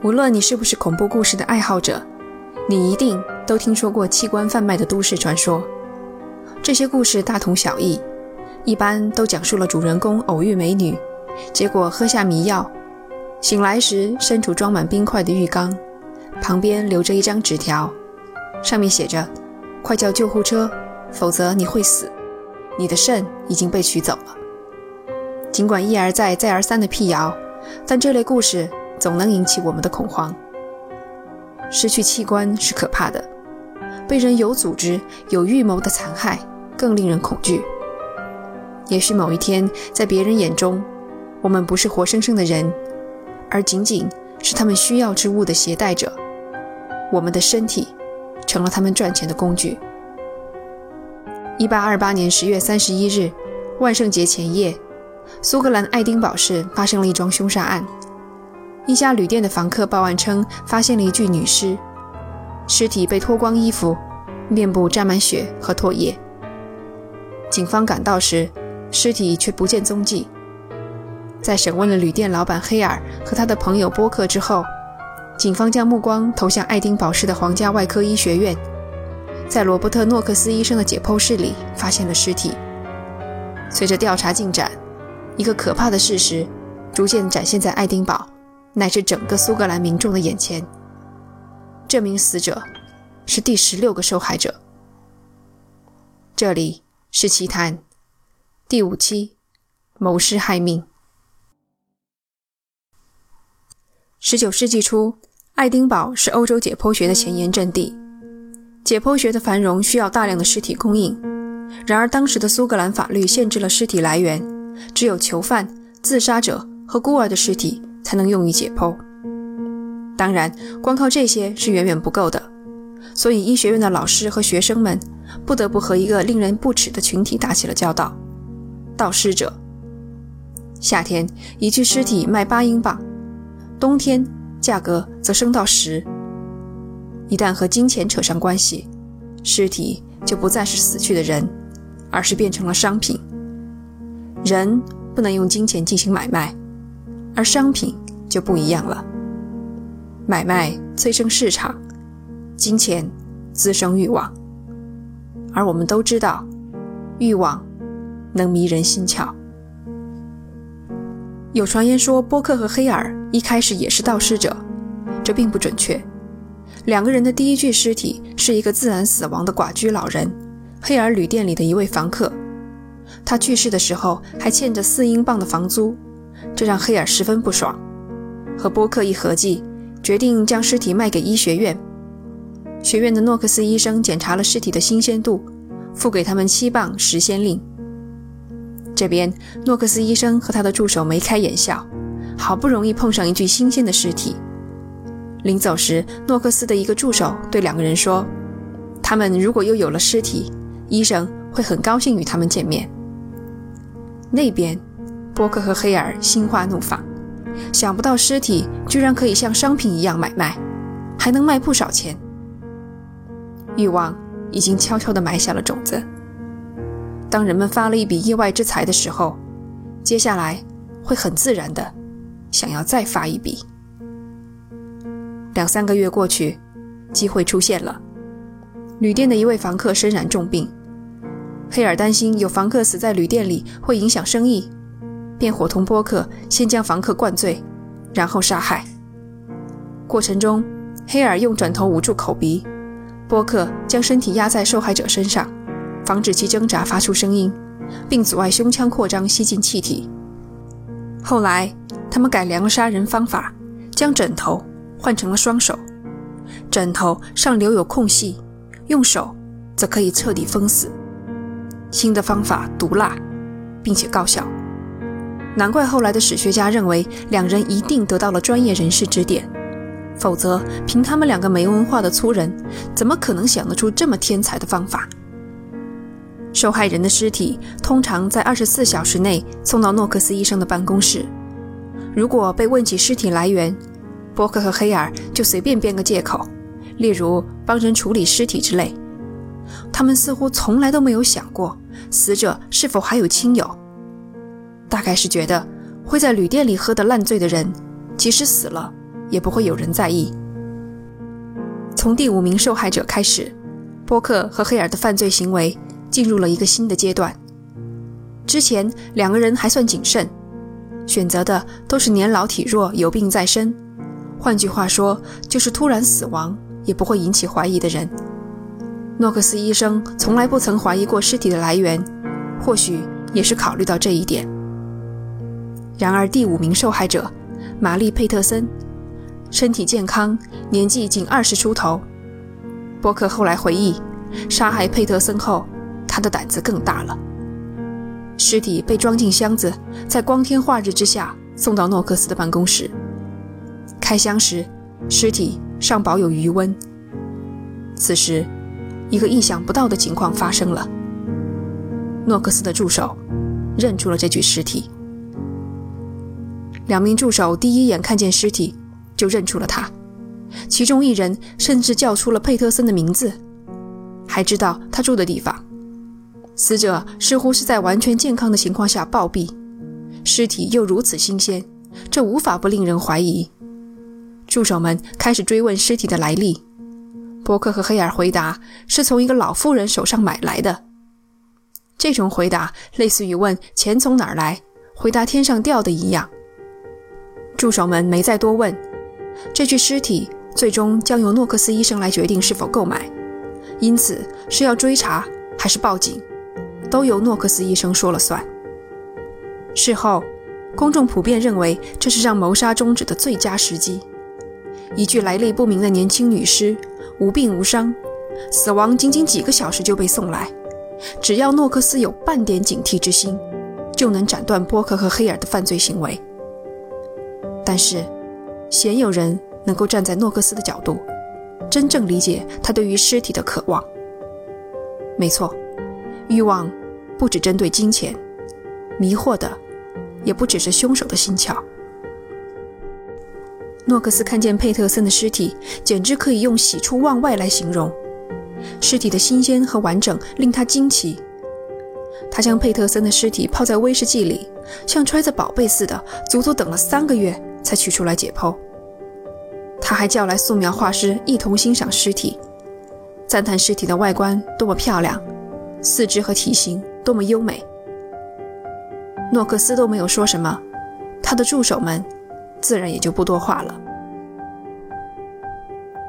无论你是不是恐怖故事的爱好者，你一定都听说过器官贩卖的都市传说。这些故事大同小异，一般都讲述了主人公偶遇美女，结果喝下迷药，醒来时身处装满冰块的浴缸，旁边留着一张纸条，上面写着：“快叫救护车，否则你会死，你的肾已经被取走了。”尽管一而再、再而三的辟谣，但这类故事。总能引起我们的恐慌。失去器官是可怕的，被人有组织、有预谋的残害更令人恐惧。也许某一天，在别人眼中，我们不是活生生的人，而仅仅是他们需要之物的携带者，我们的身体成了他们赚钱的工具。一八二八年十月三十一日，万圣节前夜，苏格兰爱丁堡市发生了一桩凶杀案。一家旅店的房客报案称，发现了一具女尸，尸体被脱光衣服，面部沾满血和唾液。警方赶到时，尸体却不见踪迹。在审问了旅店老板黑尔和他的朋友波克之后，警方将目光投向爱丁堡市的皇家外科医学院，在罗伯特诺克斯医生的解剖室里发现了尸体。随着调查进展，一个可怕的事实逐渐展现在爱丁堡。乃至整个苏格兰民众的眼前，这名死者是第十六个受害者。这里是奇谈第五期：谋尸害命。十九世纪初，爱丁堡是欧洲解剖学的前沿阵地。解剖学的繁荣需要大量的尸体供应，然而当时的苏格兰法律限制了尸体来源，只有囚犯、自杀者和孤儿的尸体。才能用于解剖。当然，光靠这些是远远不够的，所以医学院的老师和学生们不得不和一个令人不齿的群体打起了交道——盗尸者。夏天，一具尸体卖八英镑；冬天，价格则升到十。一旦和金钱扯上关系，尸体就不再是死去的人，而是变成了商品。人不能用金钱进行买卖。而商品就不一样了。买卖催生市场，金钱滋生欲望。而我们都知道，欲望能迷人心窍。有传言说，波克和黑尔一开始也是盗尸者，这并不准确。两个人的第一具尸体是一个自然死亡的寡居老人，黑尔旅店里的一位房客。他去世的时候还欠着四英镑的房租。这让黑尔十分不爽，和波克一合计，决定将尸体卖给医学院。学院的诺克斯医生检查了尸体的新鲜度，付给他们七磅十先令。这边，诺克斯医生和他的助手眉开眼笑，好不容易碰上一具新鲜的尸体。临走时，诺克斯的一个助手对两个人说：“他们如果又有了尸体，医生会很高兴与他们见面。”那边。波克和黑尔心花怒放，想不到尸体居然可以像商品一样买卖，还能卖不少钱。欲望已经悄悄地埋下了种子。当人们发了一笔意外之财的时候，接下来会很自然的想要再发一笔。两三个月过去，机会出现了。旅店的一位房客身染重病，黑尔担心有房客死在旅店里会影响生意。便伙同波克先将房客灌醉，然后杀害。过程中，黑尔用枕头捂住口鼻，波克将身体压在受害者身上，防止其挣扎发出声音，并阻碍胸腔扩张吸进气体。后来，他们改良了杀人方法，将枕头换成了双手，枕头上留有空隙，用手则可以彻底封死。新的方法毒辣，并且高效。难怪后来的史学家认为两人一定得到了专业人士指点，否则凭他们两个没文化的粗人，怎么可能想得出这么天才的方法？受害人的尸体通常在二十四小时内送到诺克斯医生的办公室。如果被问起尸体来源，波克和黑尔就随便编个借口，例如帮人处理尸体之类。他们似乎从来都没有想过死者是否还有亲友。大概是觉得会在旅店里喝得烂醉的人，即使死了也不会有人在意。从第五名受害者开始，波克和黑尔的犯罪行为进入了一个新的阶段。之前两个人还算谨慎，选择的都是年老体弱、有病在身，换句话说，就是突然死亡也不会引起怀疑的人。诺克斯医生从来不曾怀疑过尸体的来源，或许也是考虑到这一点。然而，第五名受害者玛丽·佩特森身体健康，年纪仅二十出头。波克后来回忆，杀害佩特森后，他的胆子更大了。尸体被装进箱子，在光天化日之下送到诺克斯的办公室。开箱时，尸体尚保有余温。此时，一个意想不到的情况发生了。诺克斯的助手认出了这具尸体。两名助手第一眼看见尸体就认出了他，其中一人甚至叫出了佩特森的名字，还知道他住的地方。死者似乎是在完全健康的情况下暴毙，尸体又如此新鲜，这无法不令人怀疑。助手们开始追问尸体的来历。伯克和黑尔回答是从一个老妇人手上买来的。这种回答类似于问钱从哪儿来，回答天上掉的一样。助手们没再多问，这具尸体最终将由诺克斯医生来决定是否购买，因此是要追查还是报警，都由诺克斯医生说了算。事后，公众普遍认为这是让谋杀终止的最佳时机。一具来历不明的年轻女尸，无病无伤，死亡仅仅几个小时就被送来，只要诺克斯有半点警惕之心，就能斩断波克和黑尔的犯罪行为。但是，鲜有人能够站在诺克斯的角度，真正理解他对于尸体的渴望。没错，欲望不只针对金钱，迷惑的也不只是凶手的心窍。诺克斯看见佩特森的尸体，简直可以用喜出望外来形容。尸体的新鲜和完整令他惊奇。他将佩特森的尸体泡在威士忌里，像揣着宝贝似的，足足等了三个月。才取出来解剖。他还叫来素描画师一同欣赏尸体，赞叹尸体的外观多么漂亮，四肢和体型多么优美。诺克斯都没有说什么，他的助手们自然也就不多话了。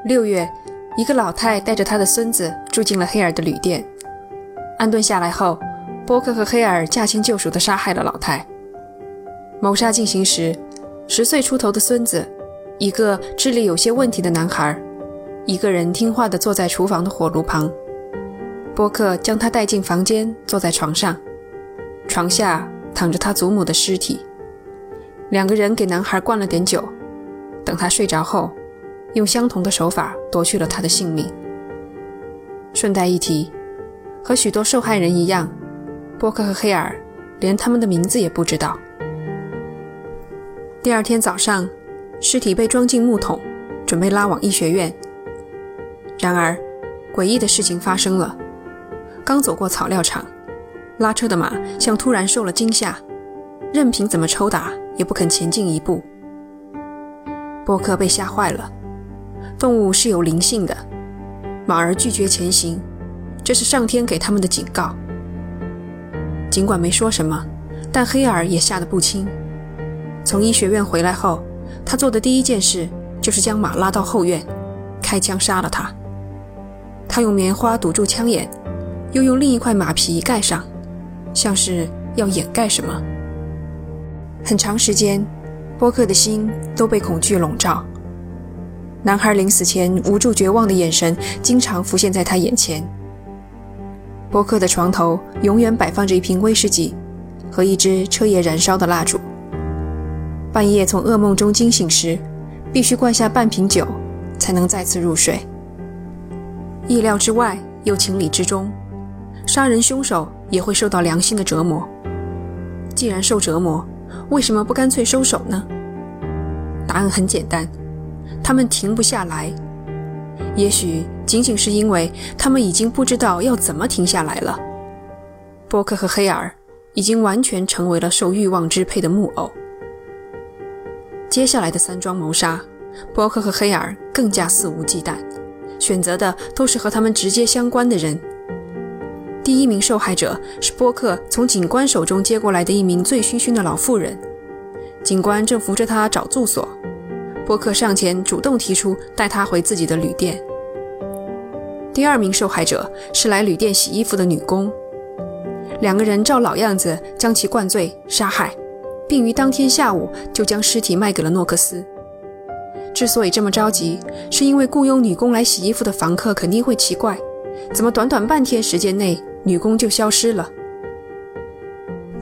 六月，一个老太带着他的孙子住进了黑尔的旅店。安顿下来后，波克和黑尔驾轻就熟地杀害了老太。谋杀进行时。十岁出头的孙子，一个智力有些问题的男孩，一个人听话地坐在厨房的火炉旁。波克将他带进房间，坐在床上，床下躺着他祖母的尸体。两个人给男孩灌了点酒，等他睡着后，用相同的手法夺去了他的性命。顺带一提，和许多受害人一样，波克和黑尔连他们的名字也不知道。第二天早上，尸体被装进木桶，准备拉往医学院。然而，诡异的事情发生了。刚走过草料场，拉车的马像突然受了惊吓，任凭怎么抽打也不肯前进一步。波克被吓坏了。动物是有灵性的，马儿拒绝前行，这是上天给他们的警告。尽管没说什么，但黑尔也吓得不轻。从医学院回来后，他做的第一件事就是将马拉到后院，开枪杀了他。他用棉花堵住枪眼，又用另一块马皮盖上，像是要掩盖什么。很长时间，波克的心都被恐惧笼罩。男孩临死前无助绝望的眼神经常浮现在他眼前。波克的床头永远摆放着一瓶威士忌和一支彻夜燃烧的蜡烛。半夜从噩梦中惊醒时，必须灌下半瓶酒，才能再次入睡。意料之外又情理之中，杀人凶手也会受到良心的折磨。既然受折磨，为什么不干脆收手呢？答案很简单，他们停不下来。也许仅仅是因为他们已经不知道要怎么停下来了。波克和黑尔已经完全成为了受欲望支配的木偶。接下来的三桩谋杀波克和黑尔更加肆无忌惮，选择的都是和他们直接相关的人。第一名受害者是波克从警官手中接过来的一名醉醺醺的老妇人，警官正扶着她找住所。波克上前主动提出带她回自己的旅店。第二名受害者是来旅店洗衣服的女工，两个人照老样子将其灌醉杀害，并于当天下午就将尸体卖给了诺克斯。之所以这么着急，是因为雇佣女工来洗衣服的房客肯定会奇怪，怎么短短半天时间内女工就消失了？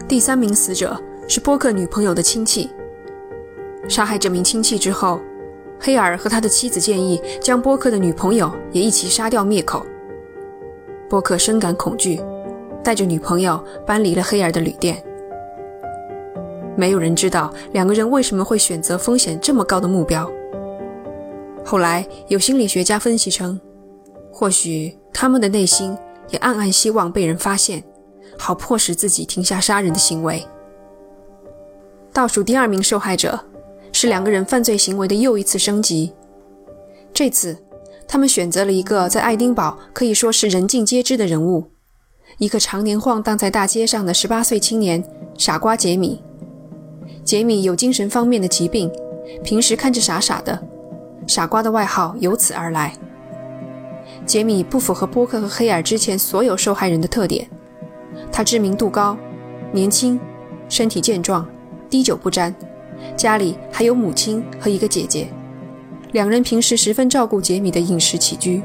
第三名死者是波克女朋友的亲戚。杀害这名亲戚之后，黑尔和他的妻子建议将波克的女朋友也一起杀掉灭口。波克深感恐惧，带着女朋友搬离了黑尔的旅店。没有人知道两个人为什么会选择风险这么高的目标。后来有心理学家分析称，或许他们的内心也暗暗希望被人发现，好迫使自己停下杀人的行为。倒数第二名受害者是两个人犯罪行为的又一次升级。这次，他们选择了一个在爱丁堡可以说是人尽皆知的人物，一个常年晃荡在大街上的十八岁青年傻瓜杰米。杰米有精神方面的疾病，平时看着傻傻的。傻瓜的外号由此而来。杰米不符合波克和黑尔之前所有受害人的特点。他知名度高，年轻，身体健壮，滴酒不沾，家里还有母亲和一个姐姐。两人平时十分照顾杰米的饮食起居。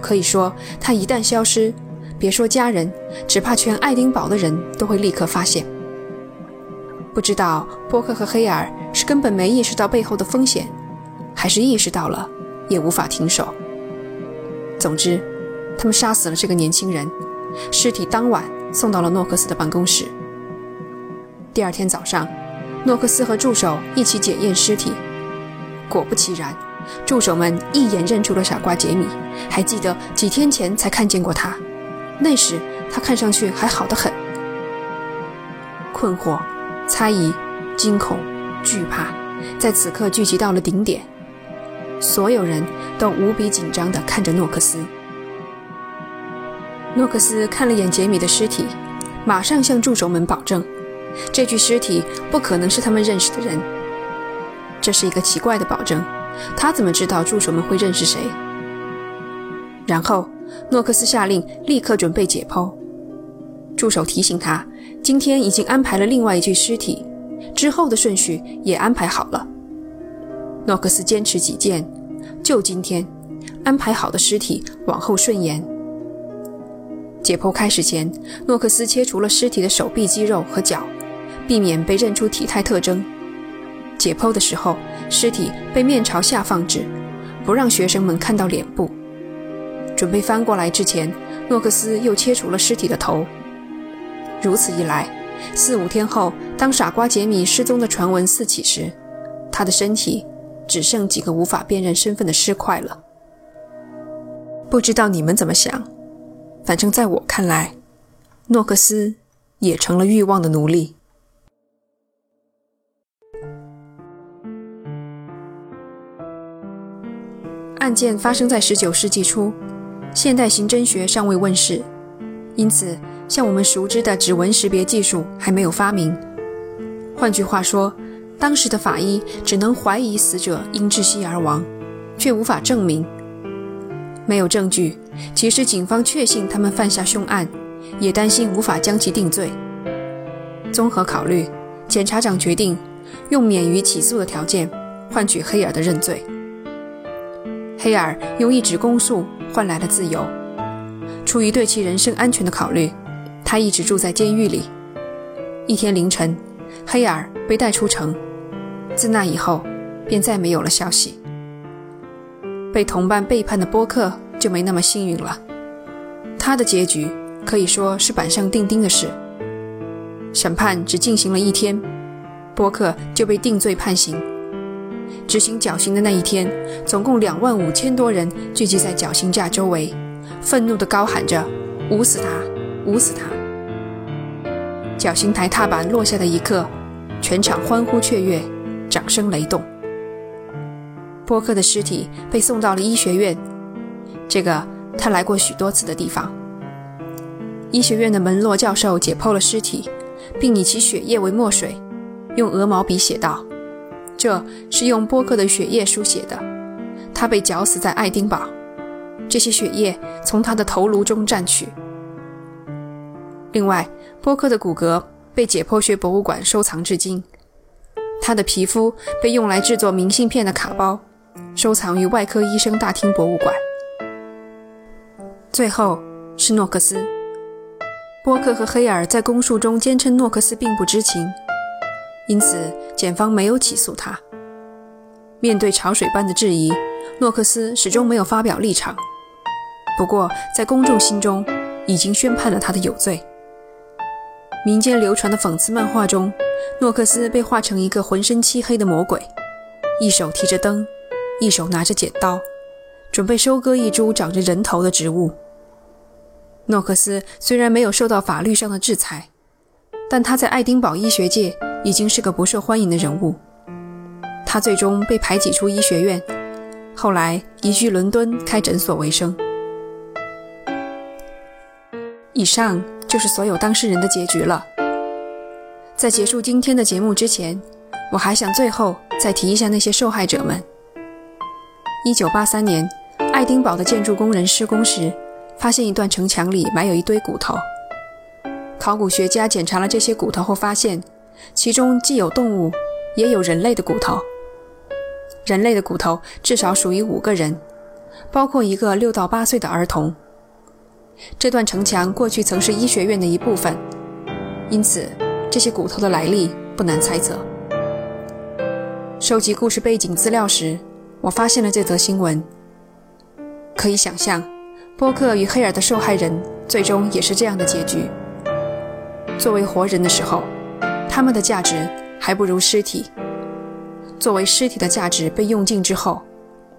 可以说，他一旦消失，别说家人，只怕全爱丁堡的人都会立刻发现。不知道波克和黑尔是根本没意识到背后的风险。还是意识到了，也无法停手。总之，他们杀死了这个年轻人，尸体当晚送到了诺克斯的办公室。第二天早上，诺克斯和助手一起检验尸体，果不其然，助手们一眼认出了傻瓜杰米，还记得几天前才看见过他，那时他看上去还好得很。困惑、猜疑、惊恐、惧怕，在此刻聚集到了顶点。所有人都无比紧张地看着诺克斯。诺克斯看了眼杰米的尸体，马上向助手们保证，这具尸体不可能是他们认识的人。这是一个奇怪的保证，他怎么知道助手们会认识谁？然后，诺克斯下令立刻准备解剖。助手提醒他，今天已经安排了另外一具尸体，之后的顺序也安排好了。诺克斯坚持己见，就今天安排好的尸体往后顺延。解剖开始前，诺克斯切除了尸体的手臂肌肉和脚，避免被认出体态特征。解剖的时候，尸体被面朝下放置，不让学生们看到脸部。准备翻过来之前，诺克斯又切除了尸体的头。如此一来，四五天后，当傻瓜杰米失踪的传闻四起时，他的身体。只剩几个无法辨认身份的尸块了。不知道你们怎么想，反正在我看来，诺克斯也成了欲望的奴隶。案件发生在十九世纪初，现代刑侦学尚未问世，因此像我们熟知的指纹识别技术还没有发明。换句话说。当时的法医只能怀疑死者因窒息而亡，却无法证明。没有证据，即使警方确信他们犯下凶案，也担心无法将其定罪。综合考虑，检察长决定用免于起诉的条件换取黑尔的认罪。黑尔用一纸公诉换来了自由。出于对其人身安全的考虑，他一直住在监狱里。一天凌晨，黑尔被带出城。自那以后，便再没有了消息。被同伴背叛的波克就没那么幸运了，他的结局可以说是板上钉钉的事。审判只进行了一天，波克就被定罪判刑。执行绞刑的那一天，总共两万五千多人聚集在绞刑架周围，愤怒地高喊着：“捂死他！捂死他！”绞刑台踏板落下的一刻，全场欢呼雀跃。掌声雷动。波克的尸体被送到了医学院，这个他来过许多次的地方。医学院的门洛教授解剖了尸体，并以其血液为墨水，用鹅毛笔写道：“这是用波克的血液书写的。他被绞死在爱丁堡，这些血液从他的头颅中蘸取。另外，波克的骨骼被解剖学博物馆收藏至今，他的皮肤被用来制作明信片的卡包，收藏于外科医生大厅博物馆。最后是诺克斯。”波克和黑尔在供述中坚称诺克斯并不知情，因此检方没有起诉他。面对潮水般的质疑，诺克斯始终没有发表立场。不过，在公众心中，已经宣判了他的有罪。民间流传的讽刺漫画中，诺克斯被画成一个浑身漆黑的魔鬼，一手提着灯，一手拿着剪刀，准备收割一株长着人头的植物。诺克斯虽然没有受到法律上的制裁，但他在爱丁堡医学界已经是个不受欢迎的人物。他最终被排挤出医学院，后来移居伦敦开诊所为生。以上就是所有当事人的结局了。在结束今天的节目之前，我还想最后再提一下那些受害者们。一九八三年，爱丁堡的建筑工人施工时。发现一段城墙里埋有一堆骨头。考古学家检查了这些骨头后发现，其中既有动物，也有人类的骨头。人类的骨头至少属于五个人，包括一个六到八岁的儿童。这段城墙过去曾是医学院的一部分，因此这些骨头的来历不难猜测。收集故事背景资料时，我发现了这则新闻。可以想象。波克与黑尔的受害人最终也是这样的结局。作为活人的时候，他们的价值还不如尸体；作为尸体的价值被用尽之后，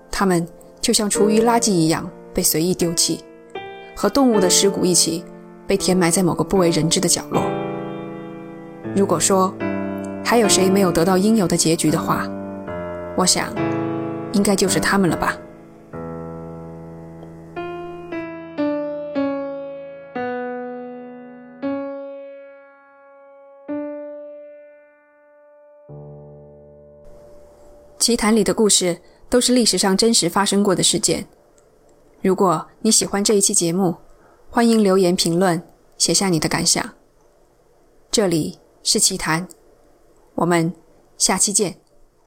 他们就像厨余垃圾一样被随意丢弃，和动物的尸骨一起被填埋在某个不为人知的角落。如果说还有谁没有得到应有的结局的话，我想，应该就是他们了吧。奇谈里的故事都是历史上真实发生过的事件。如果你喜欢这一期节目，欢迎留言评论，写下你的感想。这里是奇谈，我们下期见。